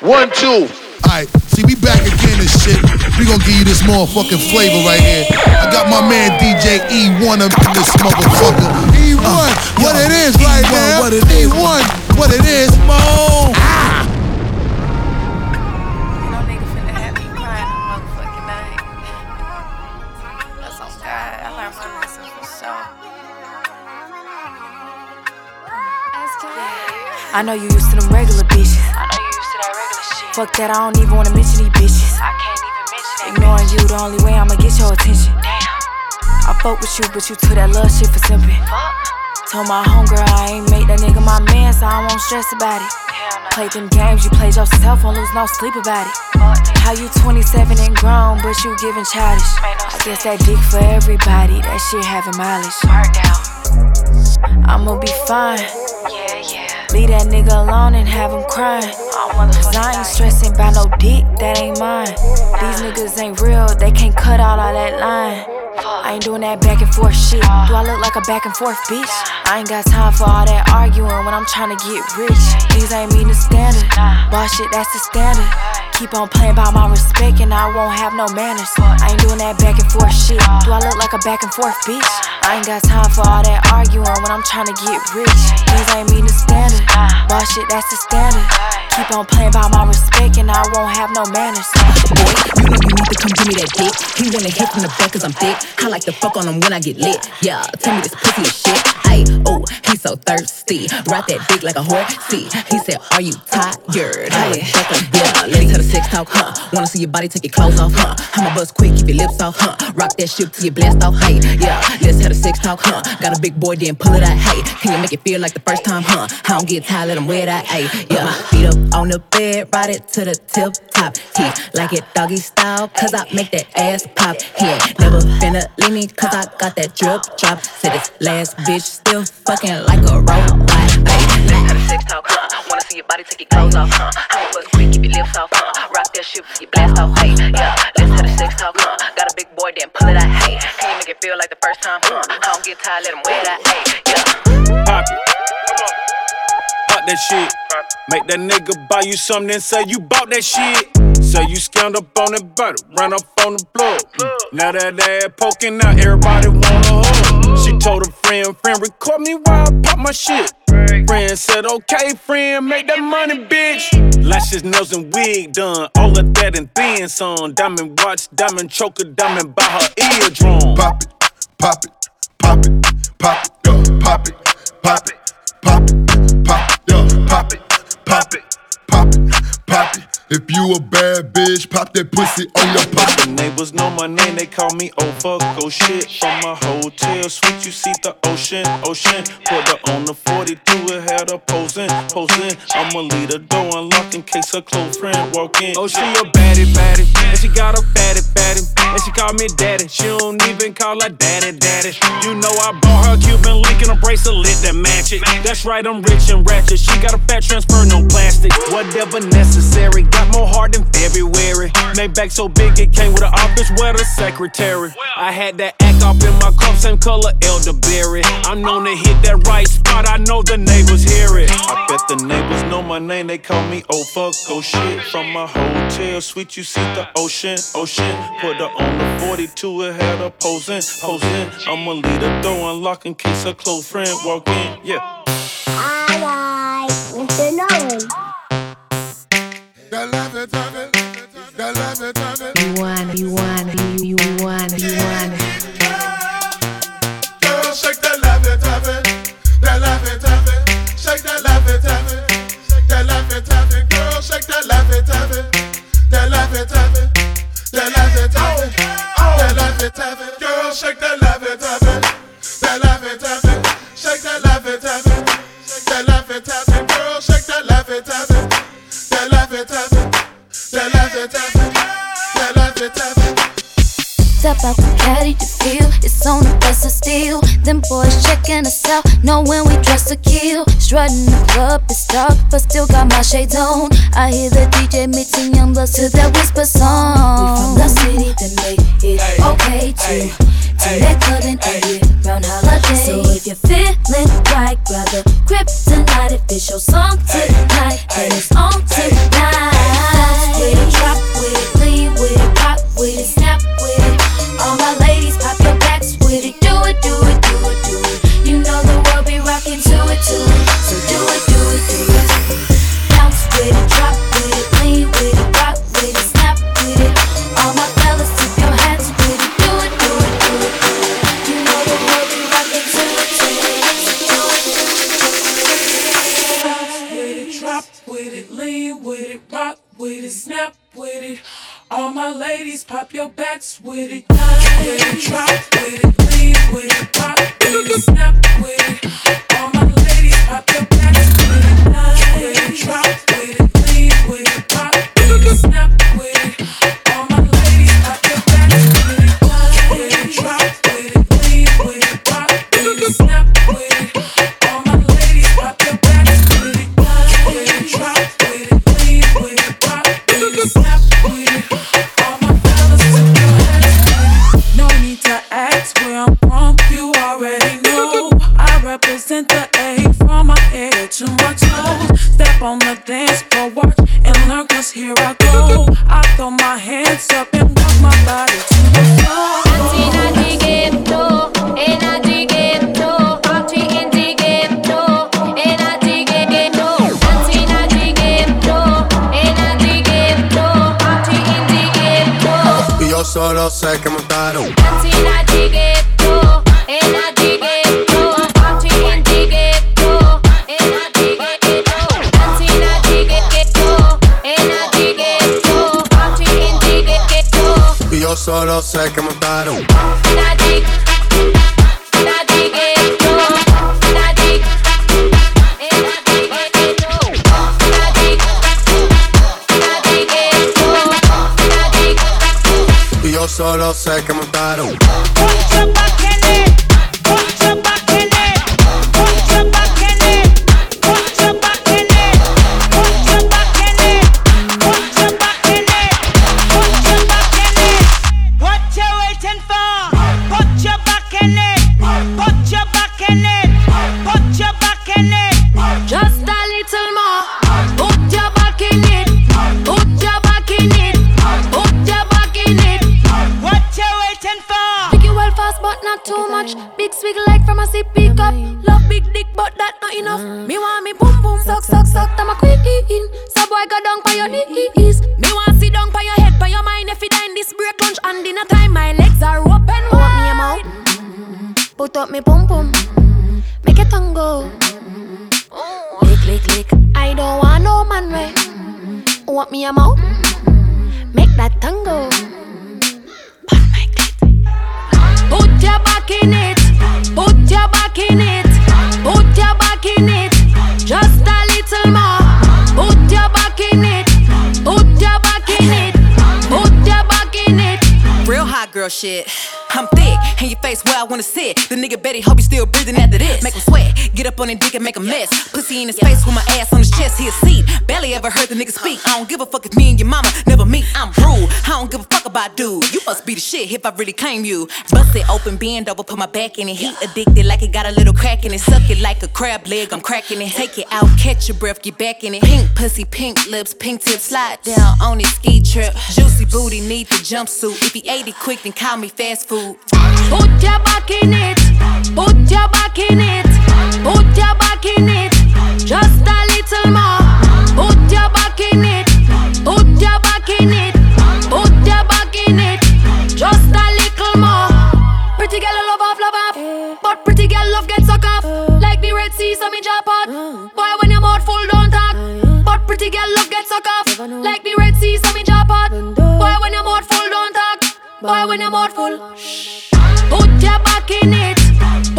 One, two. Alright, see, we back again and shit. We gonna give you this motherfucking flavor right here. I got my man DJ E1 up in this motherfucker. E1, uh, what yo, it is right E1, right now. What it is. E1, what it is. Mo. Ah. I know you used to them regular bitches. Fuck that, I don't even wanna mention these bitches. I can't even mention. Ignoring you, the only way I'ma get your attention. Damn. I fuck with you, but you took that love shit for simping. Told my homegirl I ain't make that nigga my man, so I won't stress about it. No. Played them games, you played yourself, won't lose no sleep about it. How you 27 and grown, but you giving childish. I guess that dick for everybody, that shit having mileage. I'ma be fine. Leave that nigga alone and have him crying. Cause I ain't stressing about no dick, that ain't mine. These niggas ain't real, they can't cut out all that line. I ain't doing that back and forth shit. Do I look like a back and forth bitch? I ain't got time for all that arguing when I'm trying to get rich. These ain't mean the standard. Boss shit, that's the standard. Keep on playing by my respect and I won't have no manners. I ain't doing that back and forth shit. Do I look like a back and forth bitch? I ain't got time for all that arguing when I'm trying to get rich. These ain't mean the standard. Boss shit, that's the standard. Keep on playing by my respect and I won't have no manners. Boy, you know you need to come give me that dick. He wanna hit from the back cause I'm thick. I like to fuck on him when I get lit. Yeah, tell me this pussy is shit. Ayy, oh, he's so thirsty. Ride that dick like a horse. See, he said, Are you tired? Fuck like, yeah, let's have a sex talk, huh? Wanna see your body take your clothes off, huh? I'ma bust quick, keep your lips off, huh? Rock that shit till you blast off, hey, yeah, let's have a sex talk, huh? Got a big boy, then pull it out, hey. Can you make it feel like the first time, huh? I don't get tired, let him wear that, ayy, yeah. Feet up on the bed, ride it to the tip top. He like it doggy style, cause I make that ass pop. Ain't never finna leave me, cause I got that drip drop. Said this last bitch still fucking like a robot. Ayy, let's sex talk, huh? Wanna see your body take your clothes off, huh? I'ma bust quick, keep your lips off, huh? Rock that shit you blast off, hey, yeah. Let's have a sex talk, huh? Got a big boy, then pull it out, hey. Can you make it feel like the first time, huh? I don't get tired, let him wear that, hey, yeah. Pop it. That shit. Make that nigga buy you something and say you bought that shit. Say you scammed up on that butter, run up on the plug. Now that ass poking out, everybody wanna hug. She told her friend, friend, record me while I pop my shit. Friend said, okay, friend, make that money, bitch. Lashes, nails, and wig done. All of that and then some. Diamond watch, diamond choker, diamond by her eardrum. Pop it, pop it, pop it, pop it, pop it, pop it, pop it, pop it, pop it, pop it, pop it, pop it. If you a bad bitch, pop that pussy on your pop. The neighbors know my name, they call me oh fuck, oh shit. From my hotel suite, you see the ocean, ocean. Put her on the 42, it had her posing, posing. I'ma leave the door unlocked in case her close friend walk in. Oh, she a baddie, baddie, and she got a fatty, fatty. And she call me daddy, she don't even call her daddy, daddy. You know I bought her Cuban link and a bracelet that match it. That's right, I'm rich and ratchet. She got a fat transfer, no plastic. Whatever necessary. Got more heart than February. Maybach so big it came with an office where the secretary. I had that act off in my cup, same color elderberry. I'm known to hit that right spot, I know the neighbors hear it. I bet the neighbors know my name, they call me oh fuck, oh shit. From my hotel suite, you see the ocean, ocean. Put her on the 42, it had her posing, posing. I'ma leave the door unlocked in case her close friend walk yeah. I like Mr. Nolan. You want it, you want it, you want it, you want it. Girl, shake that love it, have it, that love it, have it, shake that love it, have it, that love it, have it, girl, shake that love it, have it, that love it, have it, that love it, it, love it, it, girl, shake that love it, They love it, have it. Step out, how did you feel? It's on the bus of steel. Them boys checking us out, knowing we dress to kill. Strutting the club, it's dark, but still got my shades on. I hear the DJ mixing Youngbloodz to that whisper song. We from the city that make it okay to to let clubbing and get round holiday. So if you're feeling right, grab the. If it's song tonight, with it, snap with it. All my ladies, pop your backs with it. Grind with it, drop with it, lean with it, rock with it, snap with it. All my ladies, pop your sé que montaron. Y yo solo sé que montaron. Eu sé que montaron. Want me a mouth. Make that tongue go. Pan my clit. Put your back in it. Put your back in it. Put your back in it. Just a little more. Put your back in it. Put your back in it. Put your back in it. Real hot girl shit. I'm thick, and your face where I wanna sit. The nigga Betty hope you still breathing after this. Make him sweat, get up on his dick and make a mess. Pussy in his face with my ass on his chest, he a seat. Barely ever heard the nigga speak. I don't give a fuck if me and your mama never meet. I'm rude, I don't give a fuck about dude. You must be the shit if I really claim you. Bust it open, bend over, put my back in it. Heat addicted like it got a little crack in it. Suck it like a crab leg, I'm cracking it. Take it out, catch your breath, get back in it. Pink pussy, pink lips, pink tips, slide down on his ski trip. Juicy booty, need the jumpsuit. If he ate it quick, then call me fast food. Put your back in it. Put your back in it. Put your back in it. Just a little more. Put your back in it. Put your back in it. Put your back in it. Just a little more. Pretty girl love off, love off. But pretty girl love get suck off. Like the Red Sea, so me drop out. Boy, when your mouth full, don't talk. But pretty girl love get suck off. Boy, when your mouth full. Put your back in it.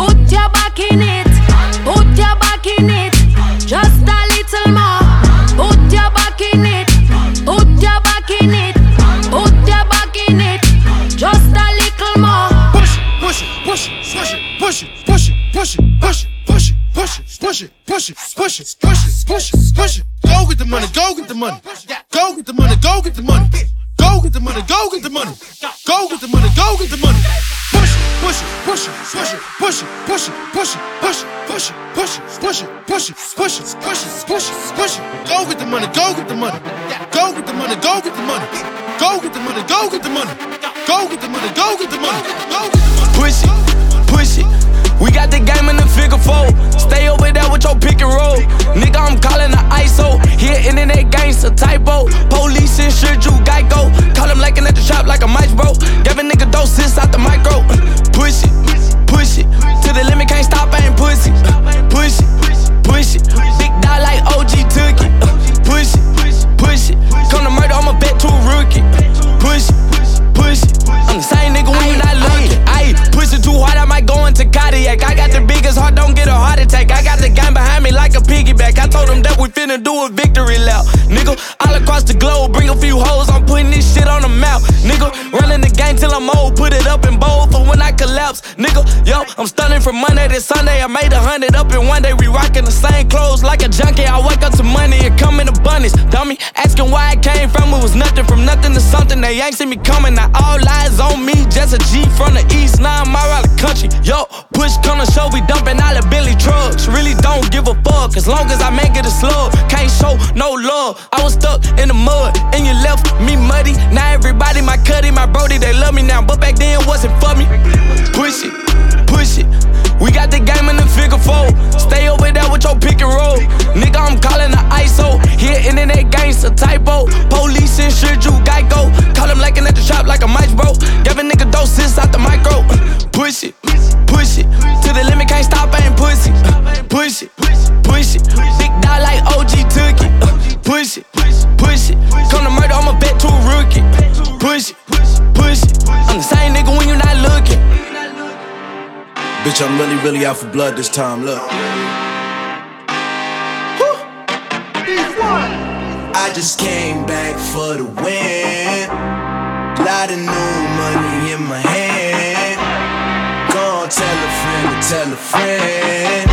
Push it, push it, push it, push it. Go get the money, go get the money. Go get the money, go get the money. Go get the money, go get the money. Go get the money, go get the money. Go get the money. Push it, push it. We got the game in the figure four. Stay over there with your pick and roll. Nigga, I'm calling the ISO. Here, internet gangster typo. Police and shit, you Geico. Call him like at the trap like a mice bro. Give a nigga doses out the micro. Push it, push it. To the limit, can't stop, I ain't pussy. Push it, push it, push it. Big dog like OG took it. Uh, push it, push it. Come to murder, I'ma bet to a rookie. Push it, push it. I'm the same nigga when you not looking. I push it too hard, I might go into cardiac. I got the biggest heart, don't get a heart attack. I got the game behind me like a piggyback. I told them that we finna do a victory lap. Nigga, all across the globe, bring a few hoes, I'm putting this shit on the map. Nigga, running the game till I'm old, put it up in bold for when I collapse. Nigga, yo, I'm stunning from Monday to Sunday. I made a hundred up in one day rocking the same clothes like a junkie. I wake up to money and come in abundance. Dummy, asking why I came from, it was nothing from nothing to something. They ain't see me coming, now all eyes on me. Just a G from the east, nine mile out the country. Yo, push come to show, we dumping all the Billy trucks. Really don't give a fuck, as long as I make it a slug. Can't show no love. I was stuck in the mud, and you left me muddy. Now everybody, my cutty, my brody, they love me now. But back then, it wasn't for me. Push it, push it. We got the in. Stay over there with your pick and roll. Nigga, I'm calling the ISO. Here, internet gangsta typo. Police and shit, you Geico. Call him like at the shop like a mice bro. Give a nigga doses out the micro. Really, out for blood this time. Look. I just came back for the win. Lot of new money in my hand. Go on, tell a friend to tell a friend.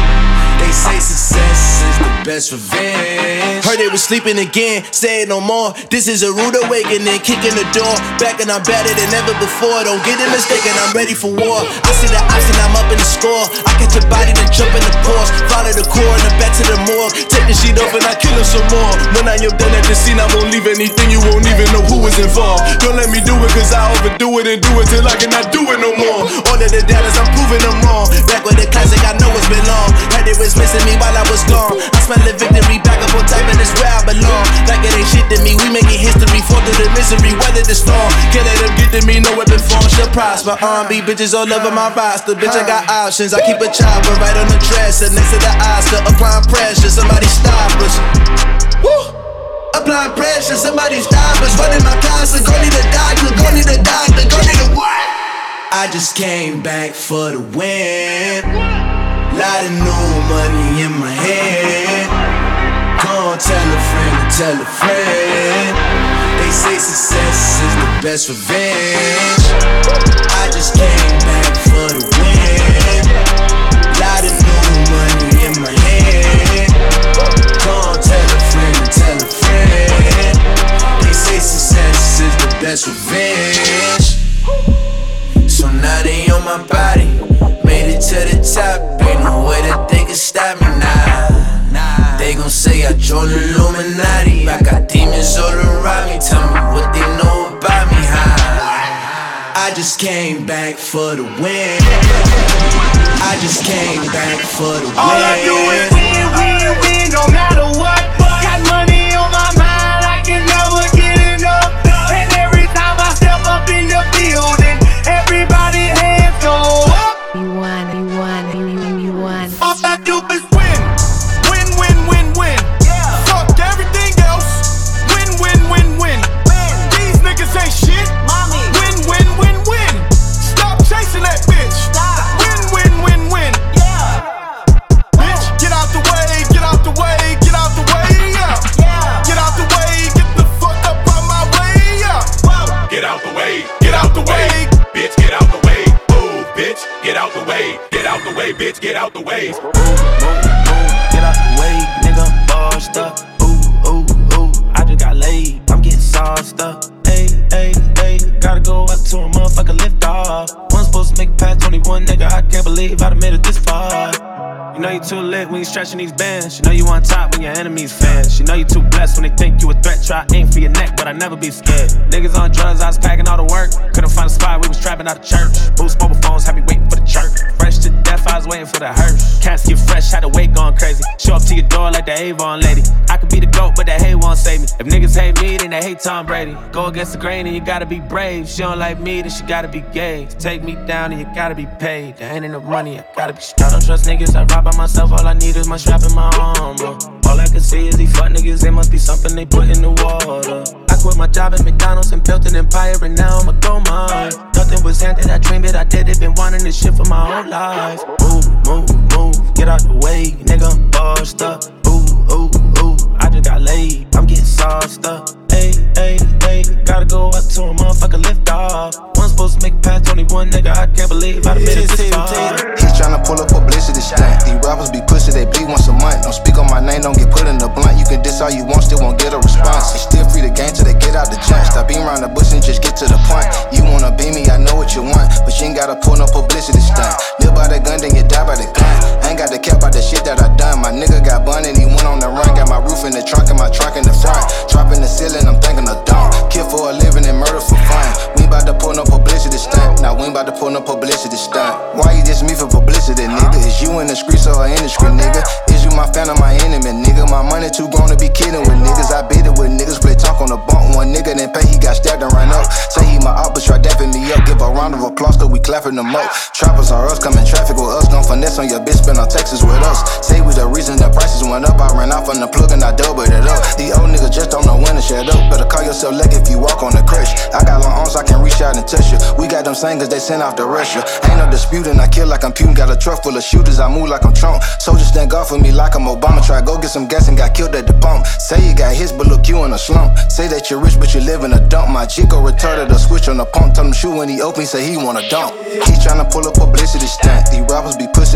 They say success is the best revenge. Heard they was sleeping again, say it no more. This is a rude awakening, kicking the door. Back and I'm better than ever before. Don't get it mistaken, I'm ready for war. I see the option, I'm up in the score. I catch a body, then jump in the course. Follow the core and then back to the morgue. Take the sheet off and I kill him some more. When I am done at the scene, I won't leave anything. You won't even know who was involved. Don't let me do it, cause I overdo it and do it till I cannot do it no more. All of the doubters, I'm proving them wrong. Back with the classic, I know it's been long. Heard it was missing me while I was gone. I smell the victory back up on top, and it's where I belong. Like it ain't shit to me, we making history. Fall through the misery, weather the storm. Can't let them get to me, no weapon form shall prosper. R&B bitches all over my roster. Bitch, I got options. I keep a chopper right on the dresser next to the Oscar. Applying pressure, somebody stop us. Woo! Applying pressure, somebody stop us. Running my closet, go need a doctor, go need a doctor, go need a what? I just came back for the win. Lot of new money in my hand. Tell a friend to tell a friend. They say success is the best revenge. The Illuminati. I got demons all around me. Tell me what they know about me. Huh? I just came back for the win. I just came back for the win. All I do is win, win, win, no matter what. Get you when you stretching these bands. You know you on top when your enemies fans. You know you too blessed when they think you a threat. Try aim for your neck, but I never be scared. Niggas on drugs, I was packing all the work. Couldn't find a spot, we was trapping out of church. Boost mobile phones, me waiting for the church. Fresh to death, I was waiting for the hearse. Cats get fresh, had the weight going crazy. Show up to your door like the Avon lady. I could be the goat, but that hate won't save me. If niggas hate me, then they hate Tom Brady. Go against the grain and you gotta be brave. She don't like me, then she gotta be gay. Take me down and you gotta be paid. There ain't enough money, I gotta be straight. I don't trust niggas, I ride by myself. All I need is my strap and my armor. All I can see is these fuck niggas, there must be something they put in the water. I quit my job at McDonald's and built an empire, and now I'm a go mine. Nothing was handed, I dreamed it, I did it, been wanting this shit for my whole life. Move, move, move, get out the way, nigga, I'm bossed up. Ooh, ooh, ooh, I just got laid, I'm getting sauced up. ayy, ayy. hey, gotta go up to a motherfucker, lift off supposed to make only one nigga. I can't believe I made it. He's tryna pull up publicity stunt. These rappers be pussy, they bleed once a month. Don't speak on my name, don't get put in the blunt. You can diss all you want, still won't get a response. Still free the game till they get out the chest. Stop being applause, cause we clapping them up. Trappers are us, coming traffic with us. Gon' finesse on your bitch, spend on Texas with us. Say we the reason the prices went up. I ran off on the plug and I doubled it up. These old niggas just don't know when to shut up. Better call yourself lucky if you walk on the crush. I got long arms, I can reach out and touch you. We got them singers, they send off the Russia. Ain't no disputing, I kill like I'm Putin. Got a truck full of shooters, I move like I'm Trump. Soldiers stand guard for me like I'm Obama. Try go get some gas and got killed at the pump. Say you got hits, but look you in a slump. Say that you're rich, but you live in a dump. My chico retarded a switch on the pump. Tell him shoot when he open, say he wanna dump. He tryna pull a publicity stunt. These rappers be pussy,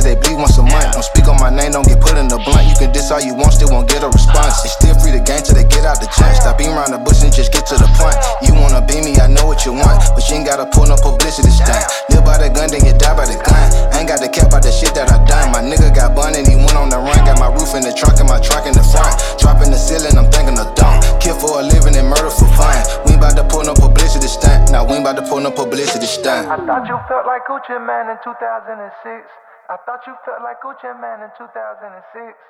like Gucci Mane in 2006. I thought you felt like Gucci Mane in 2006.